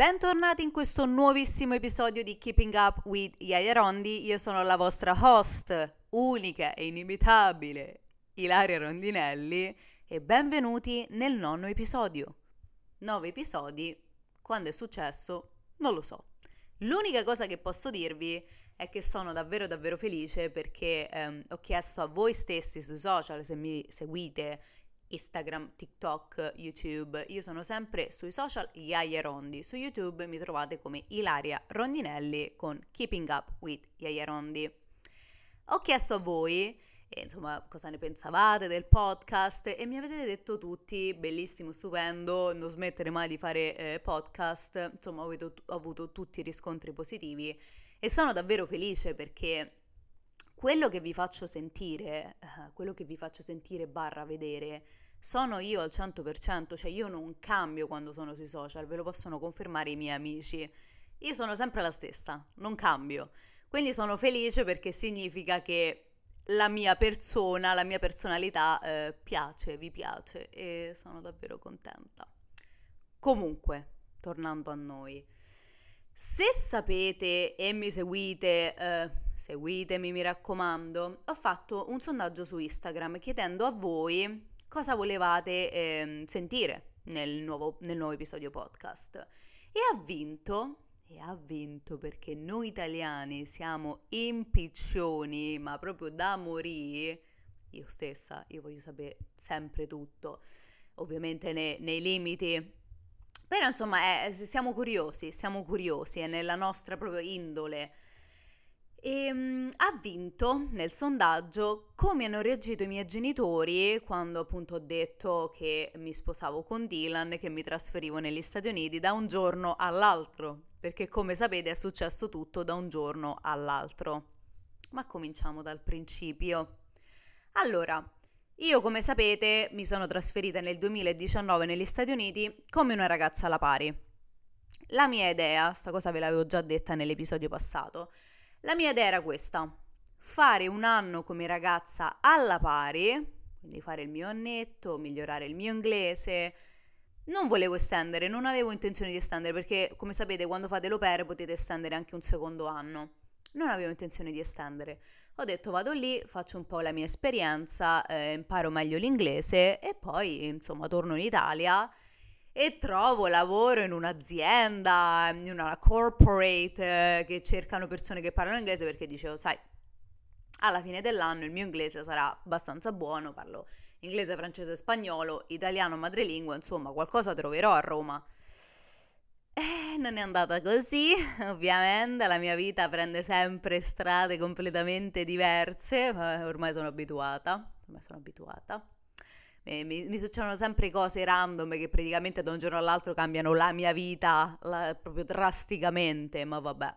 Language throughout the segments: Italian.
bentornati in questo nuovissimo episodio di Keeping Up with Yaya Rondi. Io sono la vostra host, unica e inimitabile, Ilaria Rondinelli, e benvenuti nel nono episodio. Nove episodi, quando è successo, non lo so. L'unica cosa che posso dirvi è che sono davvero davvero felice perché ehm, ho chiesto a voi stessi sui social, se mi seguite, Instagram, TikTok, YouTube. Io sono sempre sui social Yaya Rondi. Su YouTube mi trovate come Ilaria Rondinelli con Keeping Up with Yaya Rondi. Ho chiesto a voi insomma cosa ne pensavate del podcast e mi avete detto tutti bellissimo, stupendo, non smettere mai di fare eh, podcast, insomma ho avuto, ho avuto tutti riscontri positivi e sono davvero felice perché quello che vi faccio sentire, uh, quello che vi faccio sentire barra vedere, sono io al 100%, cioè io non cambio quando sono sui social, ve lo possono confermare i miei amici. Io sono sempre la stessa, non cambio. Quindi sono felice perché significa che la mia persona, la mia personalità eh, piace, vi piace e sono davvero contenta. Comunque, tornando a noi, se sapete e mi seguite, eh, seguitemi mi raccomando, ho fatto un sondaggio su Instagram chiedendo a voi cosa volevate eh, sentire nel nuovo, nel nuovo episodio podcast. E ha vinto e ha vinto perché noi italiani siamo impiccioni, ma proprio da morire. Io stessa, io voglio sapere sempre tutto, ovviamente nei, nei limiti. Però insomma, eh, siamo curiosi, siamo curiosi, è nella nostra proprio indole. E um, ha vinto nel sondaggio come hanno reagito i miei genitori quando appunto ho detto che mi sposavo con Dylan e che mi trasferivo negli Stati Uniti da un giorno all'altro, perché come sapete è successo tutto da un giorno all'altro. Ma cominciamo dal principio. Allora, io come sapete mi sono trasferita nel 2019 negli Stati Uniti come una ragazza alla pari. La mia idea, sta cosa ve l'avevo già detta nell'episodio passato, la mia idea era questa, fare un anno come ragazza alla pari, quindi fare il mio annetto, migliorare il mio inglese. Non volevo estendere, non avevo intenzione di estendere perché come sapete quando fate l'opera potete estendere anche un secondo anno. Non avevo intenzione di estendere. Ho detto vado lì, faccio un po' la mia esperienza, eh, imparo meglio l'inglese e poi insomma torno in Italia e trovo lavoro in un'azienda, in una corporate eh, che cercano persone che parlano inglese perché dicevo, sai, alla fine dell'anno il mio inglese sarà abbastanza buono, parlo inglese, francese, spagnolo, italiano, madrelingua, insomma, qualcosa troverò a Roma. E non è andata così, ovviamente, la mia vita prende sempre strade completamente diverse, ormai sono abituata, ormai sono abituata. Eh, mi, mi, succedono sempre cose random che praticamente da un giorno all'altro cambiano la mia vita la, proprio drasticamente, ma vabbè.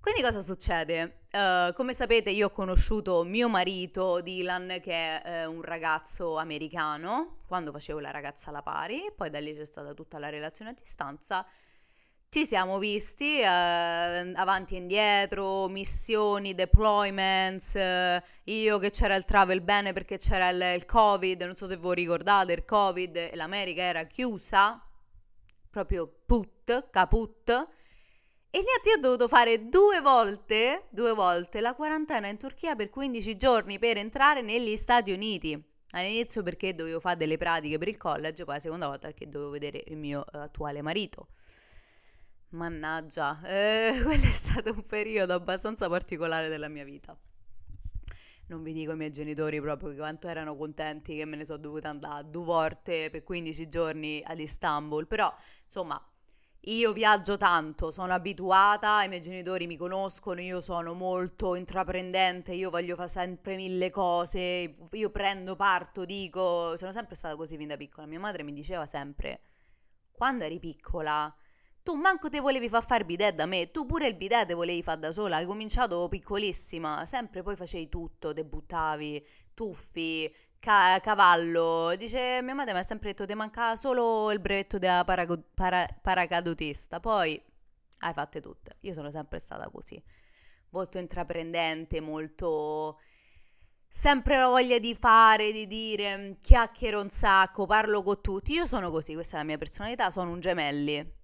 Quindi cosa succede? Uh, come sapete io ho conosciuto mio marito Dylan che è uh, un ragazzo americano quando facevo la ragazza alla pari, poi da lì c'è stata tutta la relazione a distanza ci siamo visti eh, avanti e indietro, missioni, deployments, eh, io che c'era il travel bene perché c'era il, il, Covid, non so se voi ricordate, il Covid l'America era chiusa, proprio put, caput. E niente, io ho dovuto fare due volte, due volte la quarantena in Turchia per 15 giorni per entrare negli Stati Uniti. All'inizio perché dovevo fare delle pratiche per il college, poi la seconda volta perché dovevo vedere il mio uh, attuale marito. Mannaggia, eh, quello è stato un periodo abbastanza particolare della mia vita. Non vi dico i miei genitori proprio quanto erano contenti che me ne sono dovuta andare due volte per 15 giorni ad Istanbul, però insomma io viaggio tanto, sono abituata, i miei genitori mi conoscono, io sono molto intraprendente, io voglio fare sempre mille cose, io prendo parto, dico, sono sempre stata così fin da piccola. Mia madre mi diceva sempre, quando eri piccola tu manco te volevi far fare bidet da me, tu pure il bidet te volevi fare da sola, hai cominciato piccolissima, sempre poi facevi tutto, te buttavi, tuffi, ca- cavallo. Dice, mia madre mi ha sempre detto, ti manca solo il brevetto da parago- para- paracadutista, poi hai fatte tutte. Io sono sempre stata così, molto intraprendente, molto sempre la voglia di fare, di dire, chiacchiero un sacco, parlo con tutti. Io sono così, questa è la mia personalità, sono un gemelli.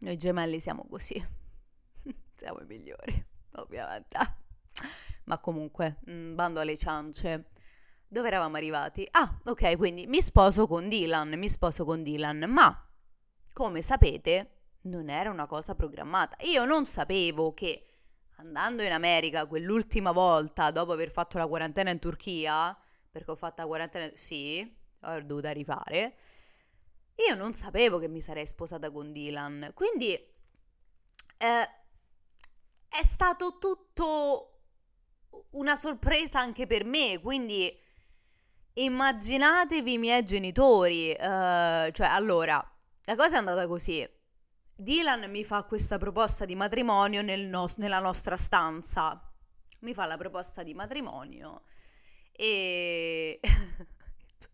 Noi gemelli siamo così. siamo i migliori, ovviamente. Ma comunque, mm, bando alle ciance. Dove eravamo arrivati? Ah, ok, quindi mi sposo con Dylan, mi sposo con Dylan, ma come sapete non era una cosa programmata. Io non sapevo che andando in America quell'ultima volta dopo aver fatto la quarantena in Turchia, perché ho fatto la quarantena, sì, ho dovuta rifare, io non sapevo che mi sarei sposata con Dylan, quindi eh, è stato tutto una sorpresa anche per me, quindi immaginatevi i miei genitori, uh, cioè allora, la cosa è andata così. Dylan mi fa questa proposta di matrimonio nel nos- nella nostra stanza. Mi fa la proposta di matrimonio e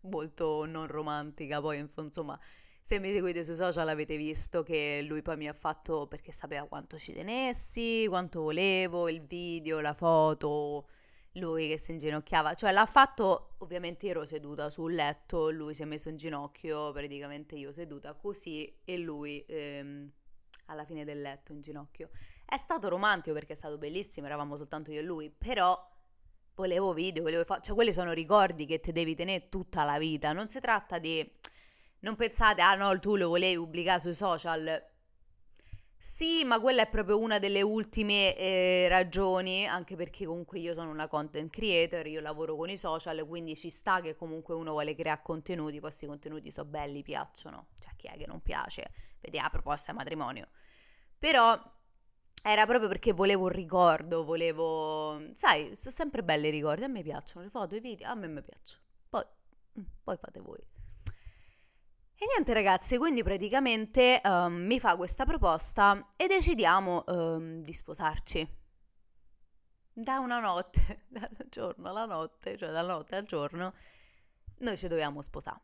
molto non romantica, poi insomma, se mi seguite sui social avete visto che lui poi mi ha fatto perché sapeva quanto ci tenessi, quanto volevo, il video, la foto, lui che si inginocchiava, cioè l'ha fatto, ovviamente ero seduta sul letto, lui si è messo in ginocchio, praticamente io seduta così e lui ehm, alla fine del letto in ginocchio. È stato romantico perché è stato bellissimo, eravamo soltanto io e lui, però volevo video, volevo fa- cioè quelli sono ricordi che ti devi tenere tutta la vita, non si tratta di... Non pensate, ah no, tu lo volevi pubblicare sui social, sì, ma quella è proprio una delle ultime eh, ragioni, anche perché comunque io sono una content creator, io lavoro con i social, quindi ci sta che comunque uno vuole creare contenuti, poi questi contenuti sono belli, piacciono, cioè chi è che non piace? Vedi la proposta di matrimonio. Però era proprio perché volevo un ricordo, volevo... Sai, sono sempre belli i ricordi, a me piacciono le foto, i video, a me mi piacciono. Poi, mm, poi fate voi. E niente ragazzi, quindi praticamente um, mi fa questa proposta e decidiamo um, di sposarci. Da una notte, dal giorno alla notte, cioè dalla notte al giorno, noi ci dobbiamo sposare.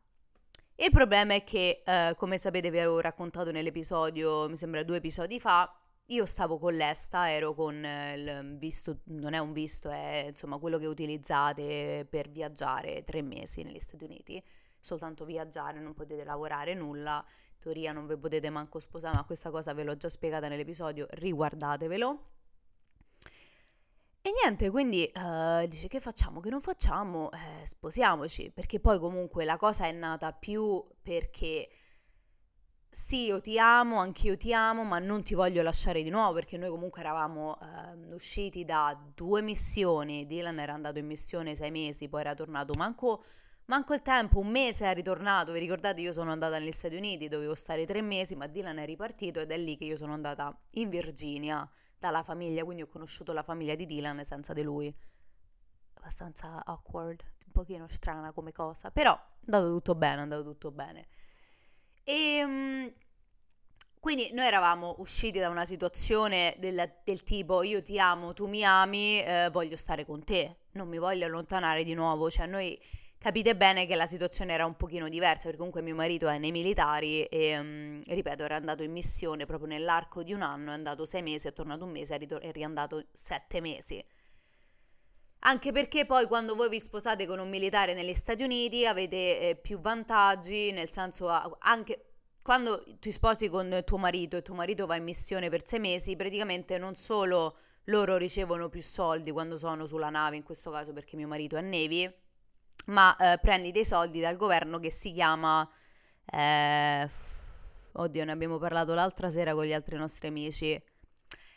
Il problema è che, uh, come sapete, vi avevo raccontato nell'episodio, mi sembra due episodi fa, io stavo con l'ESTA, ero con il visto, non è un visto, è insomma quello che utilizzate per viaggiare tre mesi negli Stati Uniti. Soltanto viaggiare, non potete lavorare nulla, in teoria non vi potete manco sposare, ma questa cosa ve l'ho già spiegata nell'episodio, riguardatevelo. E niente, quindi uh, dice che facciamo, che non facciamo, eh, sposiamoci, perché poi comunque la cosa è nata più perché sì, io ti amo, anch'io ti amo, ma non ti voglio lasciare di nuovo perché noi comunque eravamo uh, usciti da due missioni, Dylan era andato in missione sei mesi, poi era tornato manco Manco il tempo, un mese è ritornato. Vi ricordate, io sono andata negli Stati Uniti, dovevo stare tre mesi, ma Dylan è ripartito ed è lì che io sono andata in Virginia dalla famiglia, quindi ho conosciuto la famiglia di Dylan senza di lui. Abbastanza awkward, un pochino strana come cosa, però è andato tutto bene, è andato tutto bene. E ehm, quindi noi eravamo usciti da una situazione del, del tipo io ti amo, tu mi ami, eh, voglio stare con te, non mi voglio allontanare di nuovo, cioè noi capite bene che la situazione era un pochino diversa perché comunque mio marito è nei militari e um, ripeto era andato in missione proprio nell'arco di un anno, è andato sei mesi, è tornato un mese, è, ritor- è riandato sette mesi. Anche perché poi quando voi vi sposate con un militare negli Stati Uniti avete eh, più vantaggi, nel senso anche quando ti sposi con tuo marito e tuo marito va in missione per sei mesi, praticamente non solo loro ricevono più soldi quando sono sulla nave, in questo caso perché mio marito è Navy, ma eh, prendi dei soldi dal governo che si chiama... Eh, oddio, ne abbiamo parlato l'altra sera con gli altri nostri amici.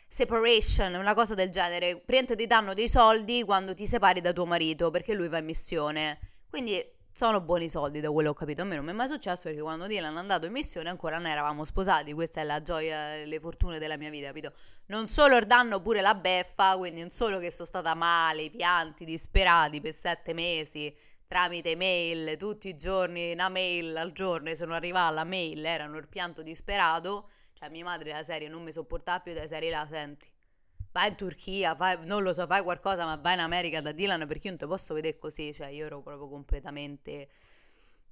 Separation, una cosa del genere. Prende ti danno dei soldi quando ti separi da tuo marito perché lui va in missione. Quindi sono buoni soldi da quello che ho capito. A me non mi è mai successo perché quando Dylan è andato in missione ancora non eravamo sposati. Questa è la gioia, le fortune della mia vita, capito? Non solo danno pure la beffa, quindi non solo che sono stata male, i pianti disperati per sette mesi tramite mail tutti i giorni, una mail al giorno, e se non arrivava la mail erano il pianto disperato, cioè mia madre la serie non mi sopportava più della serie la senti. Vai in Turchia, fai, non lo so, fai qualcosa, ma vai in America da Dylan perché io non ti posso vedere così, cioè io ero proprio completamente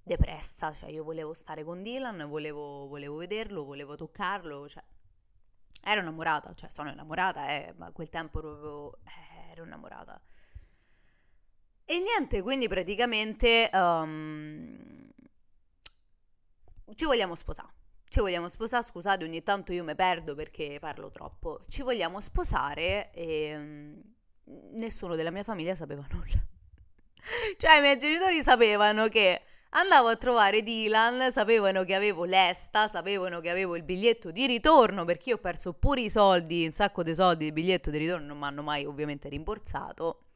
depressa, cioè io volevo stare con Dylan, volevo, volevo vederlo, volevo toccarlo, cioè ero innamorata, cioè sono innamorata, eh, ma a quel tempo proprio eh, ero innamorata. E niente, quindi praticamente um, ci vogliamo sposare. Ci vogliamo sposare, scusate, ogni tanto io mi perdo perché parlo troppo. Ci vogliamo sposare e um, nessuno della mia famiglia sapeva nulla. cioè i miei genitori sapevano che andavo a trovare Dylan, sapevano che avevo l'esta, sapevano che avevo il biglietto di ritorno perché io ho perso pure i soldi, un sacco di soldi, il biglietto di ritorno non mi hanno mai ovviamente rimborsato.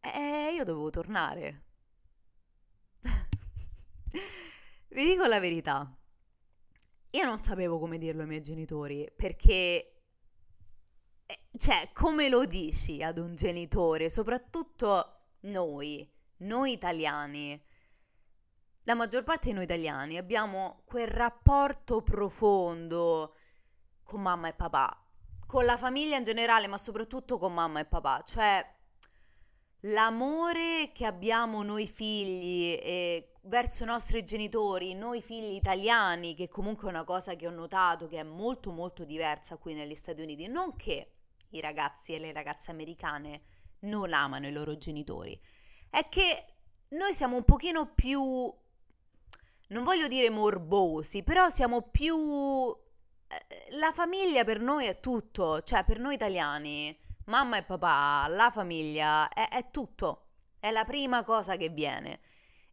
E io dovevo tornare. Vi dico la verità. Io non sapevo come dirlo ai miei genitori perché, eh, cioè, come lo dici ad un genitore, soprattutto noi, noi italiani, la maggior parte di noi italiani abbiamo quel rapporto profondo con mamma e papà, con la famiglia in generale, ma soprattutto con mamma e papà, cioè l'amore che abbiamo noi figli e verso i nostri genitori, noi figli italiani, che comunque è una cosa che ho notato che è molto molto diversa qui negli Stati Uniti, non che i ragazzi e le ragazze americane non amano i loro genitori, è che noi siamo un pochino più, non voglio dire morbosi, però siamo più... Eh, la famiglia per noi è tutto, cioè per noi italiani mamma e papà, la famiglia, è, è tutto, è la prima cosa che viene.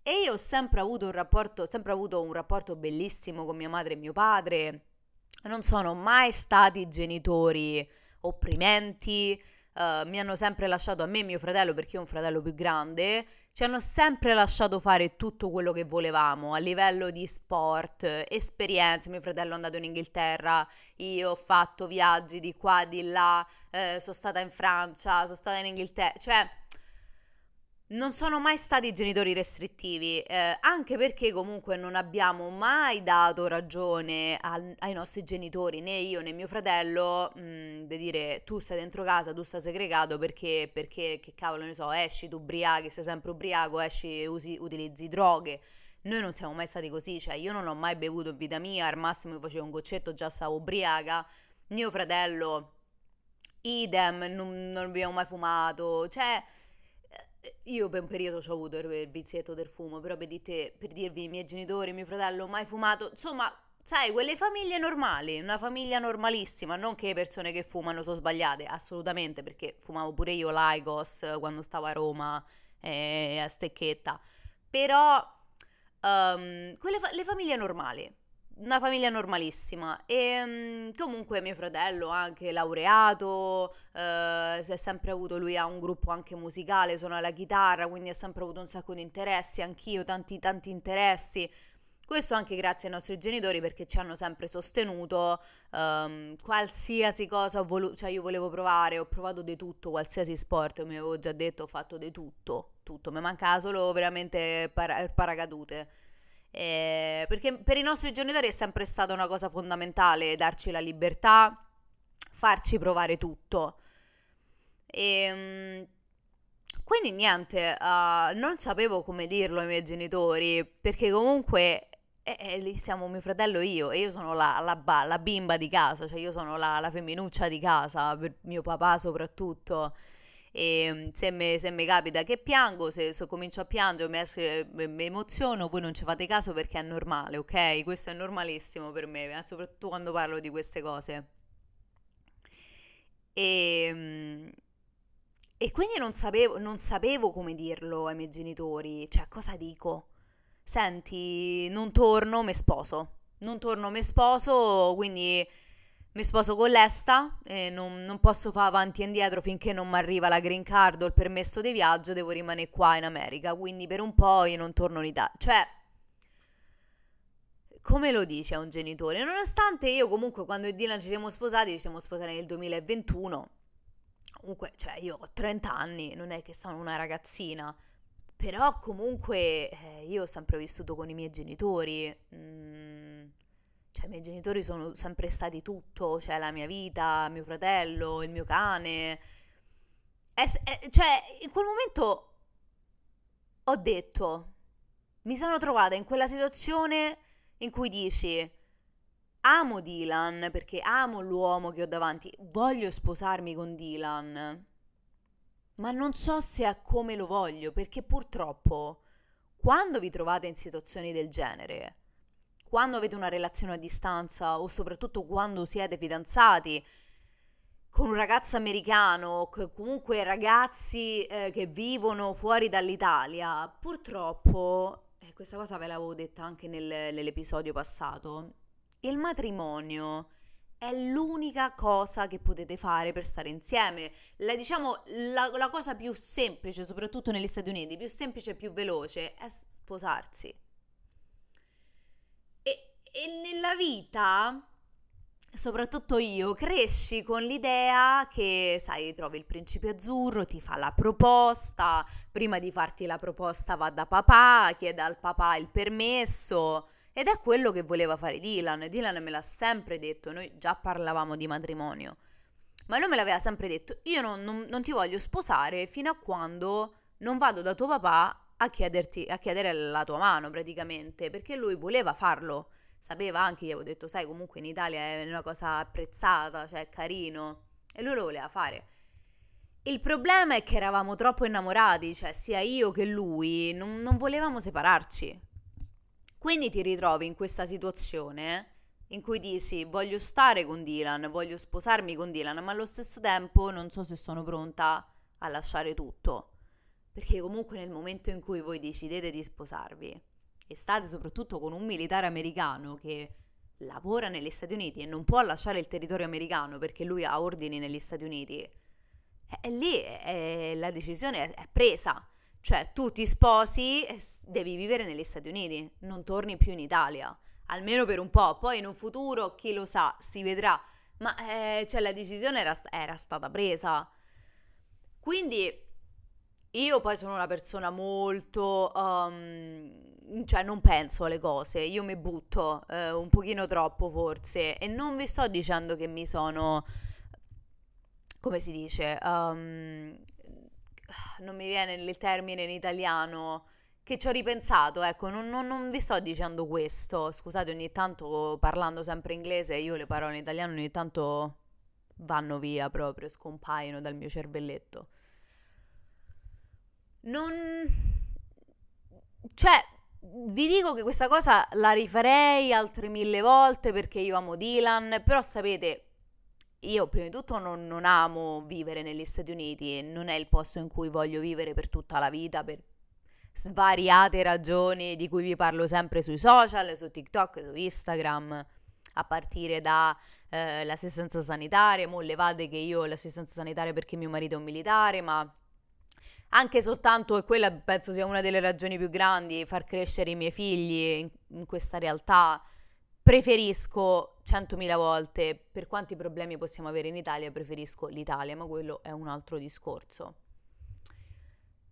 E io ho sempre avuto un rapporto, sempre avuto un rapporto bellissimo con mia madre e mio padre. Non sono mai stati genitori opprimenti, uh, mi hanno sempre lasciato a me e mio fratello perché io ho un fratello più grande ci hanno sempre lasciato fare tutto quello che volevamo a livello di sport, esperienze. Mio fratello è andato in Inghilterra, io ho fatto viaggi di qua, di là, eh, sono stata in Francia, sono stata in Inghilterra, cioè non sono mai stati genitori restrittivi, eh, anche perché comunque non abbiamo mai dato ragione al, ai nostri genitori, né io né mio fratello, mm, di dire tu stai dentro casa, tu stai segregato perché, perché che cavolo ne so, esci tu ubriachi, sei sempre ubriaco, esci, usi, utilizzi droghe. Noi non siamo mai stati così, cioè io non ho mai bevuto in vita mia, al massimo mi facevo un goccetto, già stavo ubriaca, mio fratello, idem, non, non abbiamo mai fumato, cioè io per un periodo ho avuto il vizietto del fumo, però per, dite, per dirvi i miei genitori, mio fratello, mai fumato, insomma, sai, quelle famiglie normali, una famiglia normalissima, non che le persone che fumano sono sbagliate, assolutamente, perché fumavo pure io l'Aigos quando stavo a Roma eh, a Stecchetta, però um, quelle fa- le famiglie normali, una famiglia normalissima e um, comunque mio fratello anche laureato, uh, si è sempre avuto, lui ha un gruppo anche musicale, suona la chitarra, quindi ha sempre avuto un sacco di interessi, anch'io tanti tanti interessi. Questo anche grazie ai nostri genitori perché ci hanno sempre sostenuto um, qualsiasi cosa, volu- cioè io volevo provare, ho provato di tutto, qualsiasi sport, mi avevo già detto, ho fatto di tutto, tutto, mi mancava solo veramente para- paracadute. Eh, perché per i nostri genitori è sempre stata una cosa fondamentale darci la libertà, farci provare tutto. E, ehm, quindi niente, uh, non sapevo come dirlo ai miei genitori, perché comunque eh, eh, lì siamo mio fratello e io, e io sono la, la, la bimba di casa, cioè io sono la, la femminuccia di casa, per mio papà soprattutto e mm, se mi capita che piango, se, se comincio a piangere, mi, emoziono, voi non ci fate caso perché è normale, ok? Questo è normalissimo per me, eh? soprattutto quando parlo di queste cose. E, mm, e quindi non sapevo, non sapevo come dirlo ai miei genitori, cioè cosa dico? Senti, non torno, mi sposo. Non torno, mi sposo, quindi mi sposo con l'esta e non, non posso fare avanti e indietro finché non mi arriva la green card o il permesso di viaggio, devo rimanere qua in America, quindi per un po' io non torno in Italia. Cioè, come lo dice a un genitore? Nonostante io comunque quando e Dylan ci siamo sposati, ci siamo sposati nel 2021, comunque, cioè io ho 30 anni, non è che sono una ragazzina, però comunque eh, io ho sempre vissuto con i miei genitori. Mm, cioè, i miei genitori sono sempre stati tutto, cioè la mia vita, mio fratello, il mio cane. È, è, cioè, in quel momento ho detto, mi sono trovata in quella situazione in cui dici, amo Dylan perché amo l'uomo che ho davanti, voglio sposarmi con Dylan, ma non so se è come lo voglio, perché purtroppo quando vi trovate in situazioni del genere, quando avete una relazione a distanza o soprattutto quando siete fidanzati con un ragazzo americano, comunque ragazzi eh, che vivono fuori dall'Italia, purtroppo, e questa cosa ve l'avevo detta anche nel, nell'episodio passato, il matrimonio è l'unica cosa che potete fare per stare insieme. La, diciamo, la, la cosa più semplice, soprattutto negli Stati Uniti, più semplice e più veloce, è sposarsi. E, nella vita soprattutto io, cresci con l'idea che, sai, trovi il principe azzurro, ti fa la proposta, prima di farti la proposta va da papà, chiede al papà il permesso ed è quello che voleva fare Dylan. Dylan me l'ha sempre detto, noi già parlavamo di matrimonio, ma lui me l'aveva sempre detto, io non, non, non ti voglio sposare fino a quando non vado da tuo papà a, chiederti, a chiedere la tua mano praticamente, perché lui voleva farlo sapeva anche, gli avevo detto, sai, comunque in Italia è una cosa apprezzata, cioè è carino, e lui lo voleva fare. Il problema è che eravamo troppo innamorati, cioè sia io che lui, non, non volevamo separarci. Quindi ti ritrovi in questa situazione in cui dici voglio stare con Dylan, voglio sposarmi con Dylan, ma allo stesso tempo non so se sono pronta a lasciare tutto. Perché comunque nel momento in cui voi decidete di sposarvi, e state soprattutto con un militare americano che lavora negli Stati Uniti e non può lasciare il territorio americano perché lui ha ordini negli Stati Uniti, e lì è, la decisione è presa. Cioè, tu ti sposi devi vivere negli Stati Uniti, non torni più in Italia, almeno per un po'. Poi in un futuro, chi lo sa, si vedrà. Ma eh, cioè, la decisione era, era stata presa. Quindi io poi sono una persona molto... Um, cioè non penso alle cose, io mi butto eh, un pochino troppo forse e non vi sto dicendo che mi sono... come si dice? Um, non mi viene il termine in italiano che ci ho ripensato, ecco, non, non, non, vi sto dicendo questo, scusate ogni tanto parlando sempre inglese, io le parole in italiano ogni tanto vanno via proprio, scompaiono dal mio cervelletto non... Cioè, vi dico che questa cosa la rifarei altre mille volte perché io amo Dylan, però sapete, io prima di tutto non, non, amo vivere negli Stati Uniti, non è il posto in cui voglio vivere per tutta la vita, per svariate ragioni di cui vi parlo sempre sui social, su TikTok, su Instagram, a partire dall'assistenza eh, sanitaria, mo levate che io ho l'assistenza sanitaria perché mio marito è un militare, ma anche soltanto, e quella penso sia una delle ragioni più grandi, far crescere i miei figli in, in questa realtà. Preferisco centomila volte, per quanti problemi possiamo avere in Italia, preferisco l'Italia, ma quello è un altro discorso.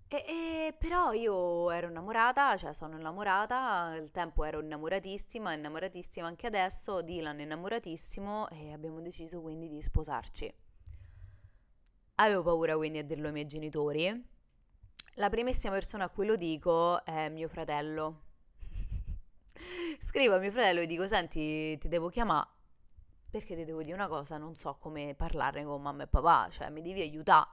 E, e, però io ero innamorata, cioè sono innamorata, il tempo ero innamoratissima, innamoratissima anche adesso, Dylan è innamoratissimo e abbiamo deciso quindi di sposarci. Avevo paura quindi a dirlo ai miei genitori, la primissima persona a cui lo dico è mio fratello. Scrivo a mio fratello e dico: Senti, ti devo chiamare perché ti devo dire una cosa, non so come parlarne con mamma e papà, cioè mi devi aiutare.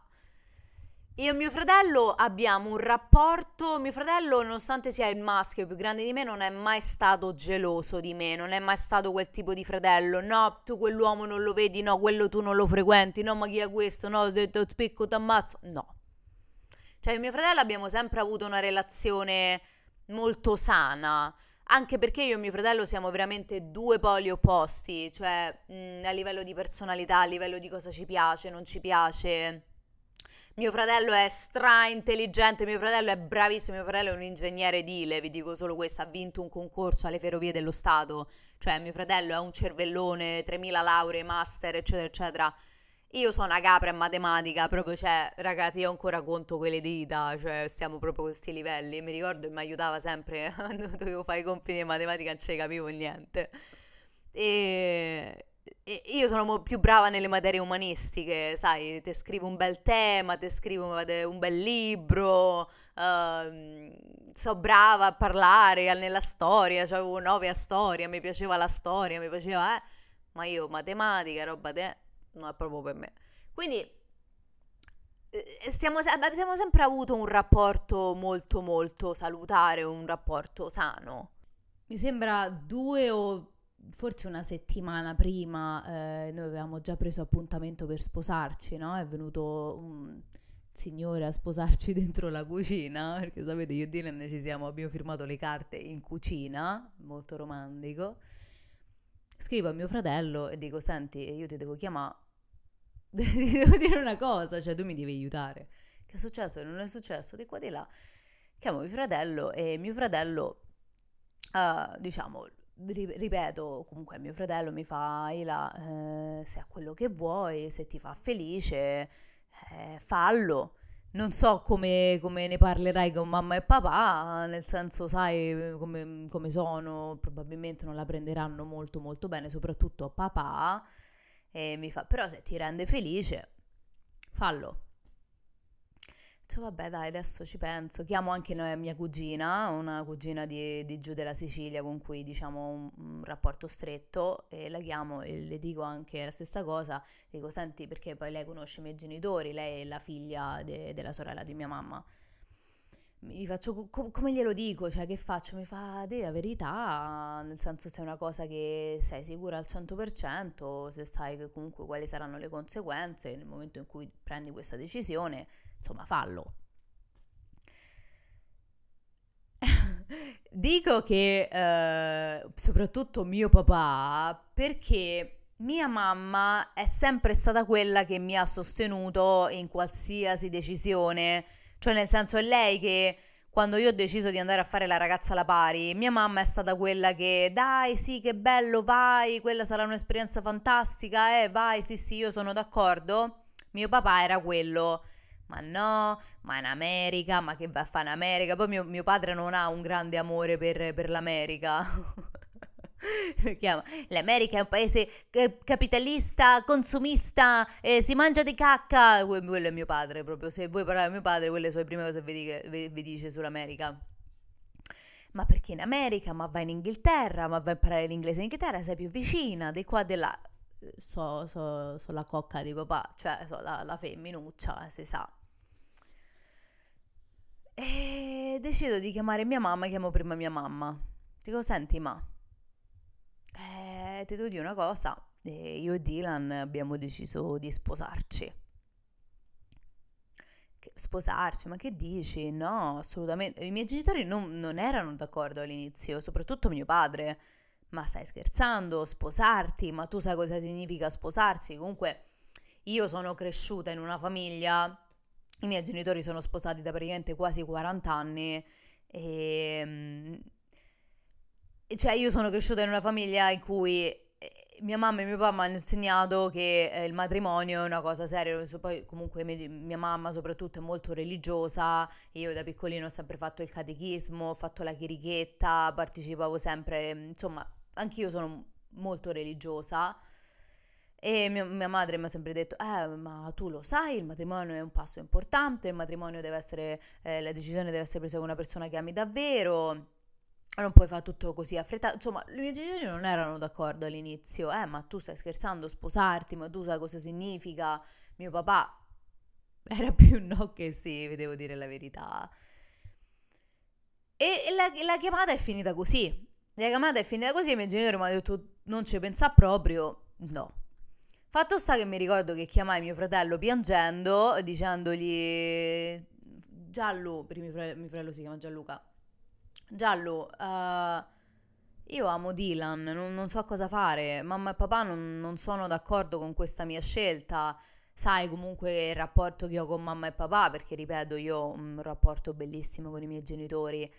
Io e mio fratello abbiamo un rapporto, mio fratello nonostante sia il maschio più grande di me non è mai stato geloso di me, non è mai stato quel tipo di fratello, no tu quell'uomo non lo vedi, no quello tu non lo frequenti, no ma chi è questo, no ti spicco, ti ammazzo, no. Cioè, mio fratello abbiamo sempre avuto una relazione molto sana. Anche perché io e mio fratello siamo veramente due poli opposti, cioè mh, a livello di personalità, a livello di cosa ci piace, non ci piace. Mio fratello è stra intelligente, mio fratello è bravissimo, mio fratello è un ingegnere edile, vi dico solo questo, ha vinto un concorso alle ferrovie dello Stato, cioè mio fratello è un cervellone, 3000 lauree, master, eccetera, eccetera. Io sono una capra in matematica, proprio, cioè, ragazzi, io ancora conto quelle dita, cioè, stiamo proprio a questi livelli. Mi ricordo che mi aiutava sempre quando dovevo fare i compiti di matematica, non ci capivo niente. E, e io sono più brava nelle materie umanistiche, sai, ti scrivo un bel tema, ti scrivo un bel libro, uh, so brava a parlare nella storia, avevo nove a storia, mi piaceva la storia, mi piaceva, eh, ma io matematica, roba te non è proprio per me. Quindi eh, stiamo, abbiamo sempre avuto un rapporto molto molto salutare, un rapporto sano. Mi sembra due o forse una settimana prima eh, noi avevamo già preso appuntamento per sposarci, no? È venuto un signore a sposarci dentro la cucina, perché sapete io e Dylan ci siamo, abbiamo firmato le carte in cucina, molto romantico. Scrivo a mio fratello e dico, senti, io ti devo chiamare, devo dire una cosa, cioè tu mi devi aiutare. Che è successo? Non è successo? Di qua di là. Chiamo mio fratello e mio fratello, uh, diciamo, ripeto, comunque mio fratello mi fa, Ila, eh, se è quello che vuoi, se ti fa felice, eh, fallo. Non so come, come, ne parlerai con mamma e papà, nel senso sai come, come, sono, probabilmente non la prenderanno molto molto bene, soprattutto papà. E mi fa, però se ti rende felice, fallo. Cioè, vabbè, dai, adesso ci penso. Chiamo anche mia cugina, una cugina di, di giù della Sicilia con cui diciamo un, un, rapporto stretto e la chiamo e le dico anche la stessa cosa. Dico, senti, perché poi lei conosce i miei genitori, lei è la figlia de, della sorella di mia mamma. Mi faccio, co- come glielo dico? Cioè, che faccio? Mi fa, la verità, nel senso se è una cosa che sei sicura al 100%, se sai che comunque quali saranno le conseguenze nel momento in cui prendi questa decisione insomma, fallo. Dico che eh, soprattutto mio papà, perché mia mamma è sempre stata quella che mi ha sostenuto in qualsiasi decisione, cioè nel senso è lei che quando io ho deciso di andare a fare la ragazza alla pari, mia mamma è stata quella che dai sì che bello, vai, quella sarà un'esperienza fantastica, eh vai, sì sì io sono d'accordo. Mio papà era quello ma no, ma in America, ma che va a fare in America? Poi mio, mio padre non ha un grande amore per, per l'America. L'America è un paese capitalista, consumista, eh, si mangia di cacca. Quello è mio padre proprio. Se vuoi parlare di mio padre, quelle sono le prime cose che vi, vi dice sull'America. Ma perché in America? Ma vai in Inghilterra? Ma vai a imparare l'inglese in Inghilterra? Sei più vicina di qua là so, so, so, la cocca di papà, cioè so la, la femminuccia, si sa. E decido di chiamare mia mamma, chiamo prima mia mamma. Dico, senti ma, eh, ti devo dire una cosa, eh, io e Dylan abbiamo deciso di sposarci. Sposarci, ma che dici? No, assolutamente. I miei genitori non, non erano d'accordo all'inizio, soprattutto mio padre ma stai scherzando, sposarti, ma tu sai cosa significa sposarsi? Comunque io sono cresciuta in una famiglia, i miei genitori sono sposati da praticamente quasi 40 anni e... Cioè io sono cresciuta in una famiglia in cui eh, mia mamma e mio papà mi hanno insegnato che eh, il matrimonio è una cosa seria, poi comunque mia mamma soprattutto è molto religiosa, io da piccolino ho sempre fatto il catechismo, ho fatto la chirichetta, partecipavo sempre, insomma anch'io sono molto religiosa. E mia, mia, madre mi ha sempre detto, eh, ma tu lo sai, il matrimonio è un passo importante, il matrimonio deve essere, eh, la decisione deve essere presa con una persona che ami davvero, non puoi fare tutto così affrettato. Insomma, i miei genitori non erano d'accordo all'inizio, eh, ma tu stai scherzando, sposarti, ma tu sai cosa significa? Mio papà era più no che sì, vi devo dire la verità. E la, la chiamata è finita così. La chiamata è finita così i miei genitori mi hanno detto non ci pensa proprio, no. Fatto sta che mi ricordo che chiamai mio fratello piangendo, dicendogli Giallo, perché mio fratello, mio fratello si chiama Gianluca, Giallo, uh, io amo Dylan, non, non, so cosa fare, mamma e papà non, non sono d'accordo con questa mia scelta, sai comunque il rapporto che ho con mamma e papà, perché ripeto, io ho un rapporto bellissimo con i miei genitori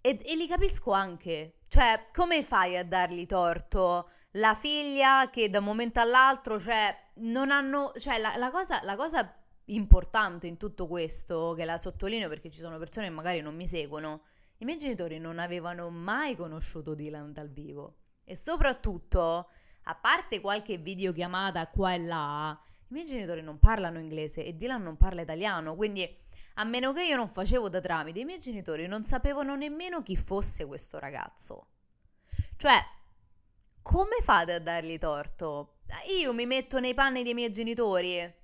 e, e, li capisco anche. Cioè, come fai a dargli torto? La figlia che da un momento all'altro, cioè, non hanno... Cioè, la, la, cosa, la cosa importante in tutto questo, che la sottolineo perché ci sono persone che magari non mi seguono, i miei genitori non avevano mai conosciuto Dylan dal vivo. E soprattutto, a parte qualche videochiamata qua e là, i miei genitori non parlano inglese e Dylan non parla italiano, quindi a meno che io non facevo da tramite, i miei genitori non sapevano nemmeno chi fosse questo ragazzo. Cioè, come fate a dargli torto? Io mi metto nei panni dei miei genitori.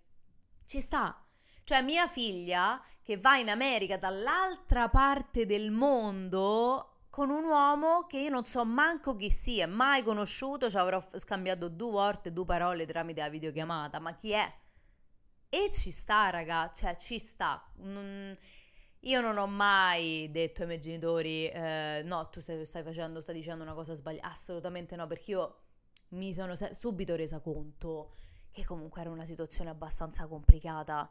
Ci sta. Cioè mia figlia che va in America dall'altra parte del mondo con un uomo che io non so manco chi sia, mai conosciuto, ci avrò scambiato due volte, due parole tramite la videochiamata, ma chi è? E ci sta, raga, cioè ci sta. Non... Io non ho mai detto ai miei genitori, eh, no, tu stai, stai, facendo, stai dicendo una cosa sbagliata. Assolutamente no, perché io mi sono subito resa conto che comunque era una situazione abbastanza complicata.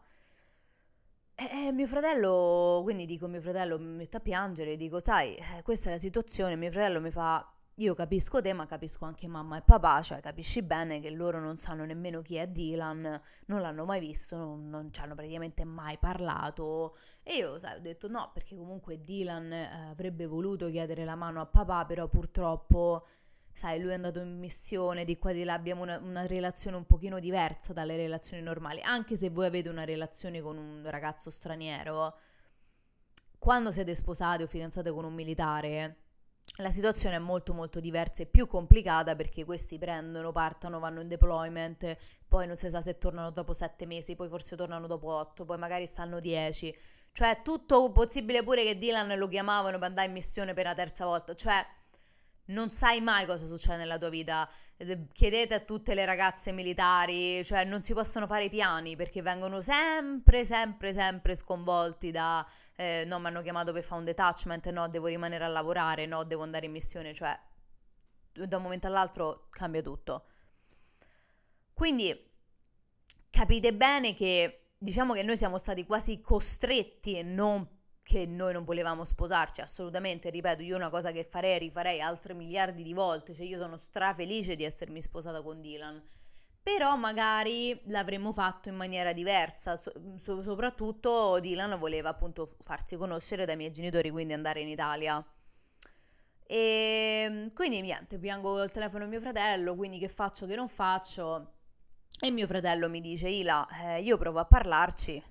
E, mio fratello, quindi dico mio fratello, mi metto a piangere, dico sai, eh, questa è la situazione, mio fratello mi fa, io capisco te, ma capisco anche mamma e papà, cioè capisci bene che loro non sanno nemmeno chi è Dylan, non l'hanno mai visto, non, non ci hanno praticamente mai parlato. E io, sai, ho detto no, perché comunque Dylan eh, avrebbe voluto chiedere la mano a papà, però purtroppo sai, lui è andato in missione, di qua di là abbiamo una, una, relazione un pochino diversa dalle relazioni normali, anche se voi avete una relazione con un ragazzo straniero, quando siete sposati o fidanzate con un militare, la situazione è molto molto diversa e più complicata perché questi prendono, partono, vanno in deployment, poi non si sa se tornano dopo sette mesi, poi forse tornano dopo otto, poi magari stanno dieci. Cioè, tutto possibile pure che Dylan lo chiamavano per andare in missione per la terza volta. Cioè, non sai mai cosa succede nella tua vita. Chiedete a tutte le ragazze militari, cioè non si possono fare i piani perché vengono sempre, sempre, sempre sconvolti da eh, no, mi hanno chiamato per fare un detachment, no, devo rimanere a lavorare, no, devo andare in missione, cioè da un momento all'altro cambia tutto. Quindi capite bene che diciamo che noi siamo stati quasi costretti e non che noi non volevamo sposarci, assolutamente, ripeto, io una cosa che farei, rifarei altre miliardi di volte, cioè io sono strafelice di essermi sposata con Dylan, però magari l'avremmo fatto in maniera diversa, so- so- soprattutto Dylan voleva appunto farsi conoscere dai miei genitori, quindi andare in Italia. E ehm, quindi niente, piango il telefono a mio fratello, quindi che faccio, che non faccio? E mio fratello mi dice, Ila, eh, io provo a parlarci,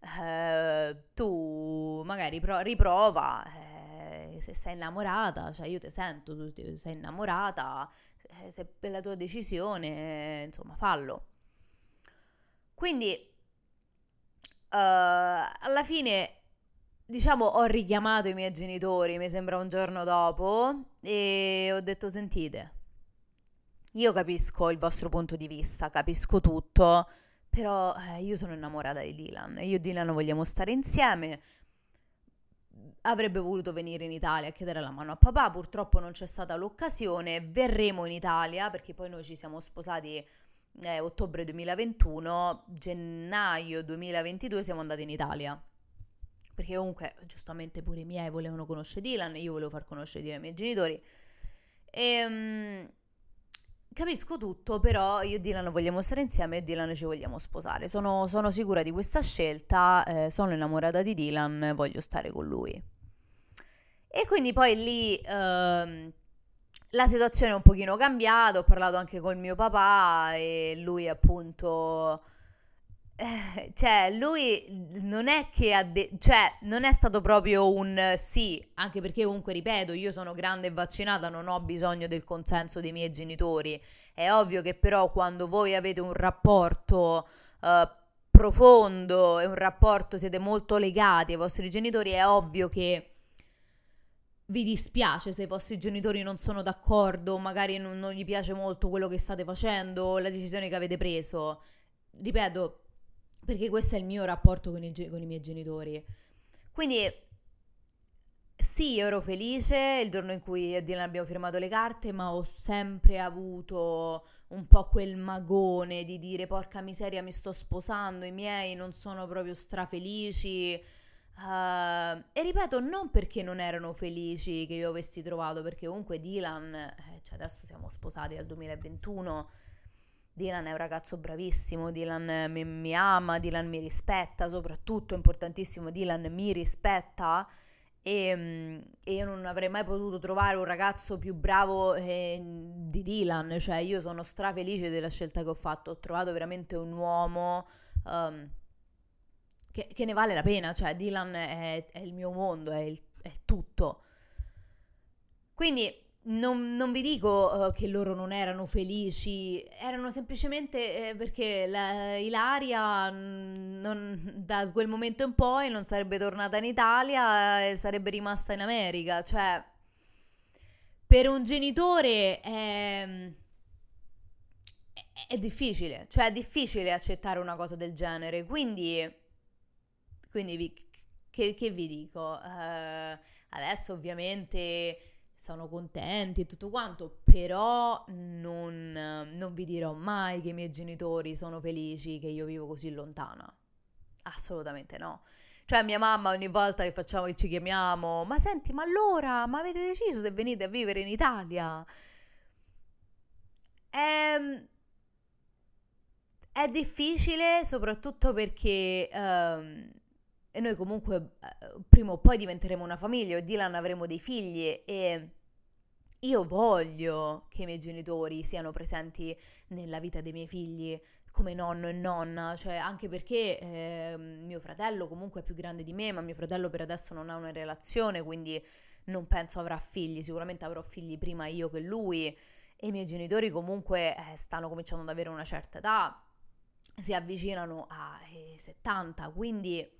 eh, tu magari pro- riprova, eh, se sei innamorata, cioè io ti sento, tu ti, sei innamorata, eh, se per la tua decisione, insomma, fallo. Quindi, eh, alla fine, diciamo, ho richiamato i miei genitori, mi sembra un giorno dopo, e ho detto, sentite, io capisco il vostro punto di vista, capisco tutto, però eh, io sono innamorata di Dylan, io e Dylan vogliamo stare insieme. Avrebbe voluto venire in Italia a chiedere la mano a papà, purtroppo non c'è stata l'occasione. Verremo in Italia perché poi noi ci siamo sposati eh, ottobre 2021, gennaio 2022 siamo andati in Italia. Perché comunque, giustamente, pure i miei volevano conoscere Dylan, io volevo far conoscere Dylan ai miei genitori. E, um, Capisco tutto, però io e Dylan vogliamo stare insieme e Dylan ci vogliamo sposare. Sono, sono sicura di questa scelta, eh, sono innamorata di Dylan, voglio stare con lui. E quindi poi lì ehm, la situazione è un pochino cambiata, ho parlato anche col mio papà e lui appunto eh, cioè, lui non è che ha de- cioè, non è stato proprio un sì, anche perché comunque, ripeto, io sono grande e vaccinata, non ho bisogno del consenso dei miei genitori. È ovvio che però quando voi avete un rapporto uh, profondo e un rapporto, siete molto legati ai vostri genitori, è ovvio che vi dispiace se i vostri genitori non sono d'accordo, magari non, non gli piace molto quello che state facendo, la decisione che avete preso. Ripeto, perché questo è il mio rapporto con i, con i miei genitori. Quindi sì, io ero felice il giorno in cui e Dylan abbiamo firmato le carte, ma ho sempre avuto un po' quel magone di dire porca miseria mi sto sposando, i miei non sono proprio strafelici. Uh, e ripeto, non perché non erano felici che io avessi trovato, perché comunque Dylan, eh, cioè adesso siamo sposati dal 2021, Dylan è un ragazzo bravissimo, Dylan mi, mi ama, Dylan mi rispetta, soprattutto importantissimo, Dylan mi rispetta. E, e, io non avrei mai potuto trovare un ragazzo più bravo eh, di Dylan, cioè io sono strafelice della scelta che ho fatto, ho trovato veramente un uomo um, che, che, ne vale la pena, cioè Dylan è, è il mio mondo, è, il, è tutto. Quindi non, non vi dico uh, che loro non erano felici, erano semplicemente eh, perché la, Ilaria mm, non, da quel momento in poi non sarebbe tornata in Italia e sarebbe rimasta in America. Cioè, per un genitore è, è, difficile, cioè è difficile accettare una cosa del genere. Quindi, quindi vi, che, che, vi dico? Uh, adesso ovviamente sono contenti e tutto quanto, però non, non, vi dirò mai che i miei genitori sono felici che io vivo così lontana. Assolutamente no. Cioè mia mamma ogni volta che facciamo che ci chiamiamo, ma senti, ma allora, ma avete deciso se venite a vivere in Italia? È, ehm, è difficile soprattutto perché... Um, e noi comunque eh, prima o poi diventeremo una famiglia, e Dylan avremo dei figli e io voglio che i miei genitori siano presenti nella vita dei miei figli come nonno e nonna, cioè anche perché eh, mio fratello comunque è più grande di me, ma mio fratello per adesso non ha una relazione, quindi non penso avrà figli, sicuramente avrò figli prima io che lui. E i miei genitori comunque eh, stanno cominciando ad avere una certa età, si avvicinano ai 70, quindi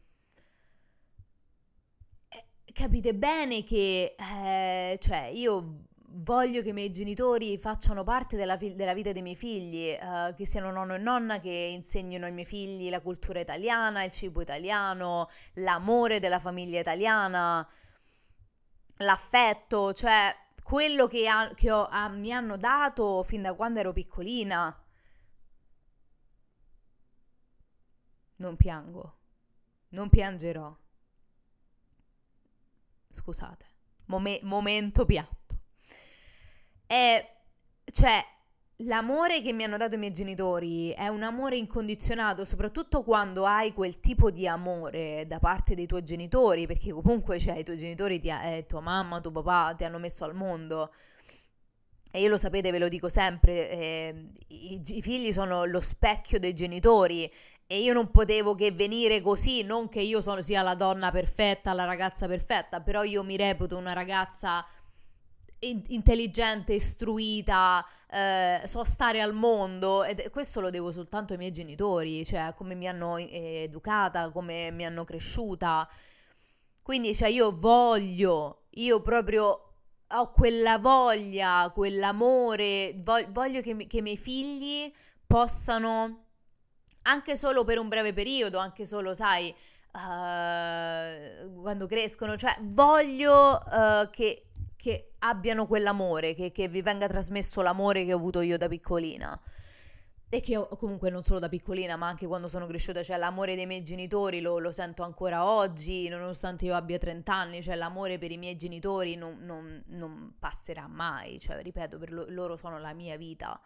capite bene che, eh, cioè, io voglio che i miei genitori facciano parte della, fi- della vita dei miei figli, uh, che siano nonno e nonna che insegnino ai miei figli la cultura italiana, il cibo italiano, l'amore della famiglia italiana, l'affetto, cioè quello che, ha- che ho, ah, mi hanno dato fin da quando ero piccolina. Non piango, non piangerò scusate, Mom- momento piatto. E cioè l'amore che mi hanno dato i miei genitori è un amore incondizionato, soprattutto quando hai quel tipo di amore da parte dei tuoi genitori, perché comunque cioè, i tuoi genitori, ti, eh, tua mamma, tuo papà ti hanno messo al mondo. E io lo sapete, ve lo dico sempre, eh, i, i, figli sono lo specchio dei genitori e io non potevo che venire così, non che io sono, sia la donna perfetta, la ragazza perfetta, però io mi reputo una ragazza in- intelligente, istruita, eh, so stare al mondo e questo lo devo soltanto ai miei genitori, cioè come mi hanno eh, educata, come mi hanno cresciuta. Quindi, cioè, io voglio, io proprio ho quella voglia, quell'amore, voglio che, che i miei figli possano anche solo per un breve periodo, anche solo, sai, uh, quando crescono, cioè voglio uh, che, che, abbiano quell'amore, che, che, vi venga trasmesso l'amore che ho avuto io da piccolina. E che ho, comunque non solo da piccolina, ma anche quando sono cresciuta, cioè l'amore dei miei genitori lo, lo sento ancora oggi, nonostante io abbia 30 anni, cioè l'amore per i miei genitori non, non, non passerà mai, cioè ripeto, per lo, loro sono la mia vita.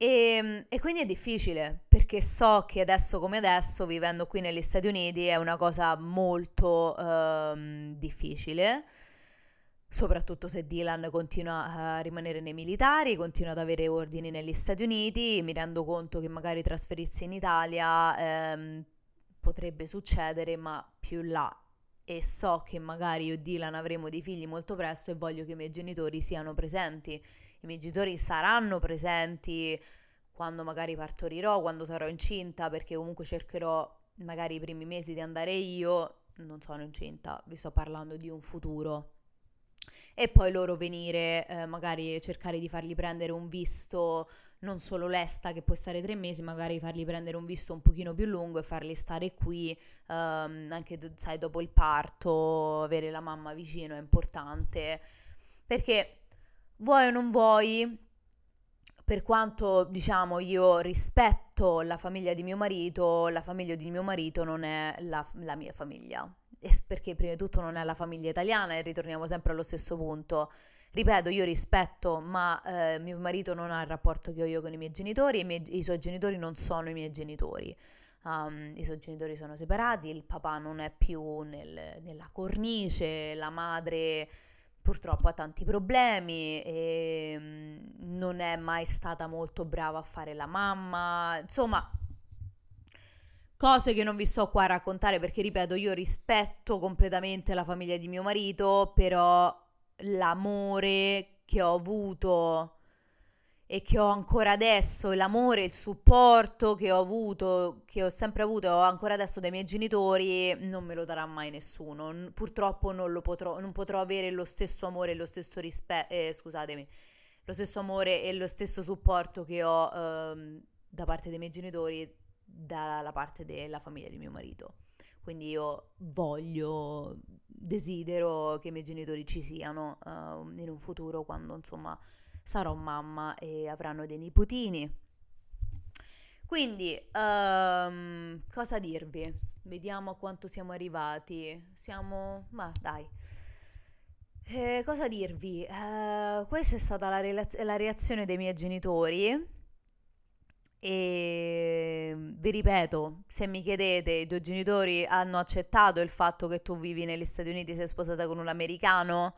E, ehm, e, quindi è difficile perché so che adesso come adesso, vivendo qui negli Stati Uniti, è una cosa molto um, difficile, soprattutto se Dylan continua a rimanere nei militari, continua ad avere ordini negli Stati Uniti, mi rendo conto che magari trasferirsi in Italia um, potrebbe succedere, ma più là. E so che magari io e Dylan avremo dei figli molto presto e voglio che i miei genitori siano presenti i miei genitori saranno presenti quando magari partorirò, quando sarò incinta, perché comunque cercherò magari i primi mesi di andare io, non sono incinta, vi sto parlando di un futuro. E poi loro venire, eh, magari cercare di fargli prendere un visto, non solo l'esta che può stare tre mesi, magari fargli prendere un visto un pochino più lungo e farli stare qui, ehm, anche sai, dopo il parto, avere la mamma vicino è importante, perché vuoi o non vuoi, per quanto diciamo io rispetto la famiglia di mio marito, la famiglia di mio marito non è la, la mia famiglia. E perché prima di tutto non è la famiglia italiana e ritorniamo sempre allo stesso punto. Ripeto, io rispetto, ma eh, mio marito non ha il rapporto che ho io con i miei genitori e i, miei, i suoi genitori non sono i miei genitori. Um, I suoi genitori sono separati, il papà non è più nel, nella cornice, la madre purtroppo ha tanti problemi e mm, non è mai stata molto brava a fare la mamma, insomma cose che non vi sto qua a raccontare perché ripeto io rispetto completamente la famiglia di mio marito però l'amore che ho avuto e che ho ancora adesso, l'amore, il supporto che ho avuto, che ho sempre avuto e ho ancora adesso dai miei genitori, non me lo darà mai nessuno. Purtroppo non potrò, non potrò avere lo stesso amore e lo stesso rispetto, eh, scusatemi, lo stesso amore e lo stesso supporto che ho ehm, da parte dei miei genitori dalla parte della famiglia di mio marito. Quindi io voglio, desidero che i miei genitori ci siano uh, in un futuro quando insomma sarò mamma e avranno dei nipotini. Quindi, um, cosa dirvi? Vediamo a quanto siamo arrivati. Siamo... ma dai. Eh, cosa dirvi? Uh, questa è stata la, relaz- la reazione dei miei genitori. E vi ripeto, se mi chiedete, i tuoi genitori hanno accettato il fatto che tu vivi negli Stati Uniti e sei sposata con un americano?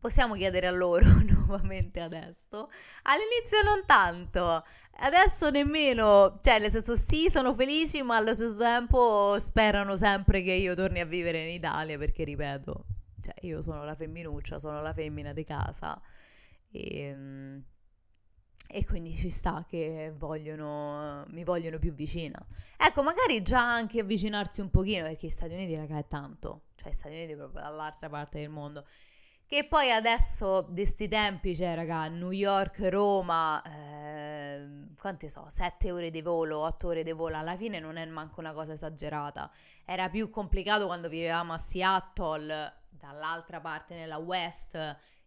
Possiamo chiedere a loro nuovamente adesso. All'inizio non tanto, adesso nemmeno, cioè nel senso sì, sono felici, ma allo stesso tempo sperano sempre che io torni a vivere in Italia perché ripeto, cioè io sono la femminuccia, sono la femmina di casa e, e quindi ci sta che vogliono, mi vogliono più vicina. Ecco, magari già anche avvicinarsi un pochino perché gli Stati Uniti raga è tanto, cioè gli Stati Uniti è proprio dall'altra parte del mondo. Che poi adesso, di sti tempi, c'è, raga, New York, Roma, eh, quante so, 7 ore di volo, 8 ore di volo, alla fine non è manco una cosa esagerata. Era più complicato quando vivevamo a Seattle, dall'altra parte nella West,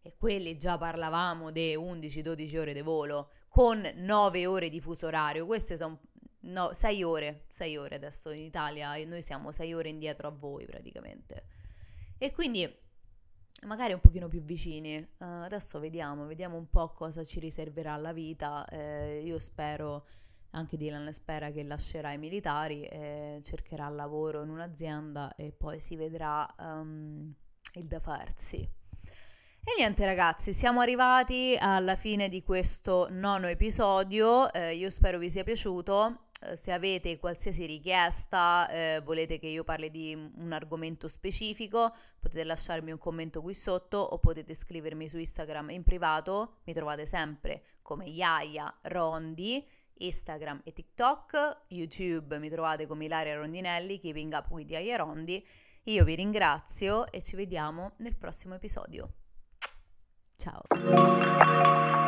e quelli già parlavamo di 11-12 ore di volo, con 9 ore di fuso orario. Queste sono no, 6 ore, 6 ore adesso in Italia, noi siamo 6 ore indietro a voi praticamente. E quindi magari un pochino più vicini. Uh, adesso vediamo, vediamo un po' cosa ci riserverà la vita. Eh, io spero, anche Dylan spera che lascerà i militari, eh, cercherà lavoro in un'azienda e poi si vedrà um, il da farsi. E niente ragazzi, siamo arrivati alla fine di questo nono episodio, eh, io spero vi sia piaciuto, se avete qualsiasi richiesta, eh, volete che io parli di un argomento specifico, potete lasciarmi un commento qui sotto o potete scrivermi su Instagram in privato, mi trovate sempre come Yaya Rondi, Instagram e TikTok, YouTube mi trovate come Ilaria Rondinelli, Keeping Up with Yaya Rondi. Io vi ringrazio e ci vediamo nel prossimo episodio. Ciao.